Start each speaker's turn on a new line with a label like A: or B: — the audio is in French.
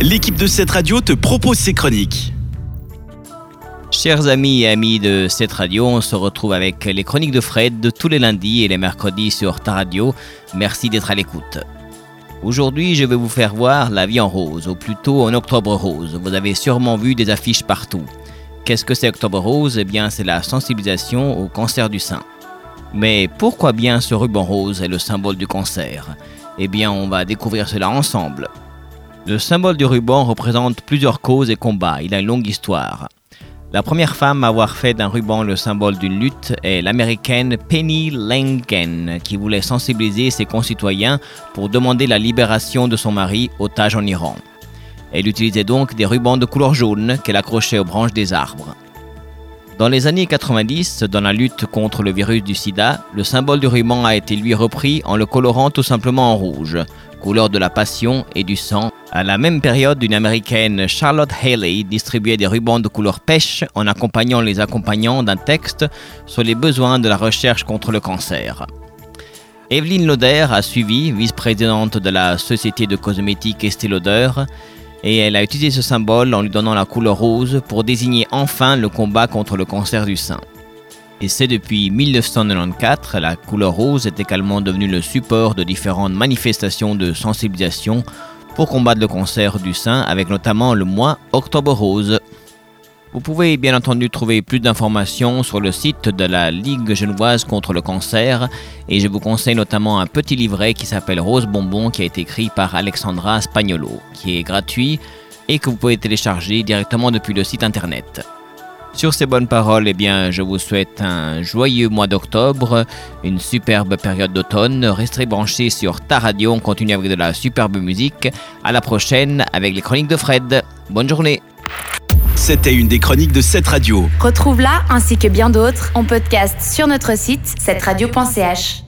A: l'équipe de cette radio te propose ses chroniques.
B: Chers amis et amis de cette radio, on se retrouve avec les chroniques de Fred de tous les lundis et les mercredis sur ta radio. Merci d'être à l'écoute. Aujourd'hui, je vais vous faire voir la vie en rose, ou plutôt en octobre rose. Vous avez sûrement vu des affiches partout. Qu'est-ce que c'est Octobre Rose? Eh bien, c'est la sensibilisation au cancer du sein. Mais pourquoi bien ce ruban rose est le symbole du cancer? Eh bien, on va découvrir cela ensemble. Le symbole du ruban représente plusieurs causes et combats. Il a une longue histoire. La première femme à avoir fait d'un ruban le symbole d'une lutte est l'américaine Penny Langen, qui voulait sensibiliser ses concitoyens pour demander la libération de son mari, otage en Iran. Elle utilisait donc des rubans de couleur jaune qu'elle accrochait aux branches des arbres. Dans les années 90, dans la lutte contre le virus du sida, le symbole du ruban a été lui repris en le colorant tout simplement en rouge, couleur de la passion et du sang. À la même période, une américaine, Charlotte Haley, distribuait des rubans de couleur pêche en accompagnant les accompagnants d'un texte sur les besoins de la recherche contre le cancer. Evelyn Lauder a suivi, vice-présidente de la société de cosmétiques Estée Lauder, et elle a utilisé ce symbole en lui donnant la couleur rose pour désigner enfin le combat contre le cancer du sein. Et c'est depuis 1994, la couleur rose est également devenue le support de différentes manifestations de sensibilisation pour combattre le cancer du sein, avec notamment le mois Octobre Rose. Vous pouvez bien entendu trouver plus d'informations sur le site de la Ligue genevoise contre le cancer et je vous conseille notamment un petit livret qui s'appelle Rose Bonbon qui a été écrit par Alexandra Spagnolo, qui est gratuit et que vous pouvez télécharger directement depuis le site internet. Sur ces bonnes paroles, eh bien, je vous souhaite un joyeux mois d'octobre, une superbe période d'automne. Restez branchés sur ta radio, on continue avec de la superbe musique. À la prochaine avec les chroniques de Fred. Bonne journée.
A: C'était une des chroniques de cette radio.
C: Retrouve-la ainsi que bien d'autres en podcast sur notre site cette radio.ch.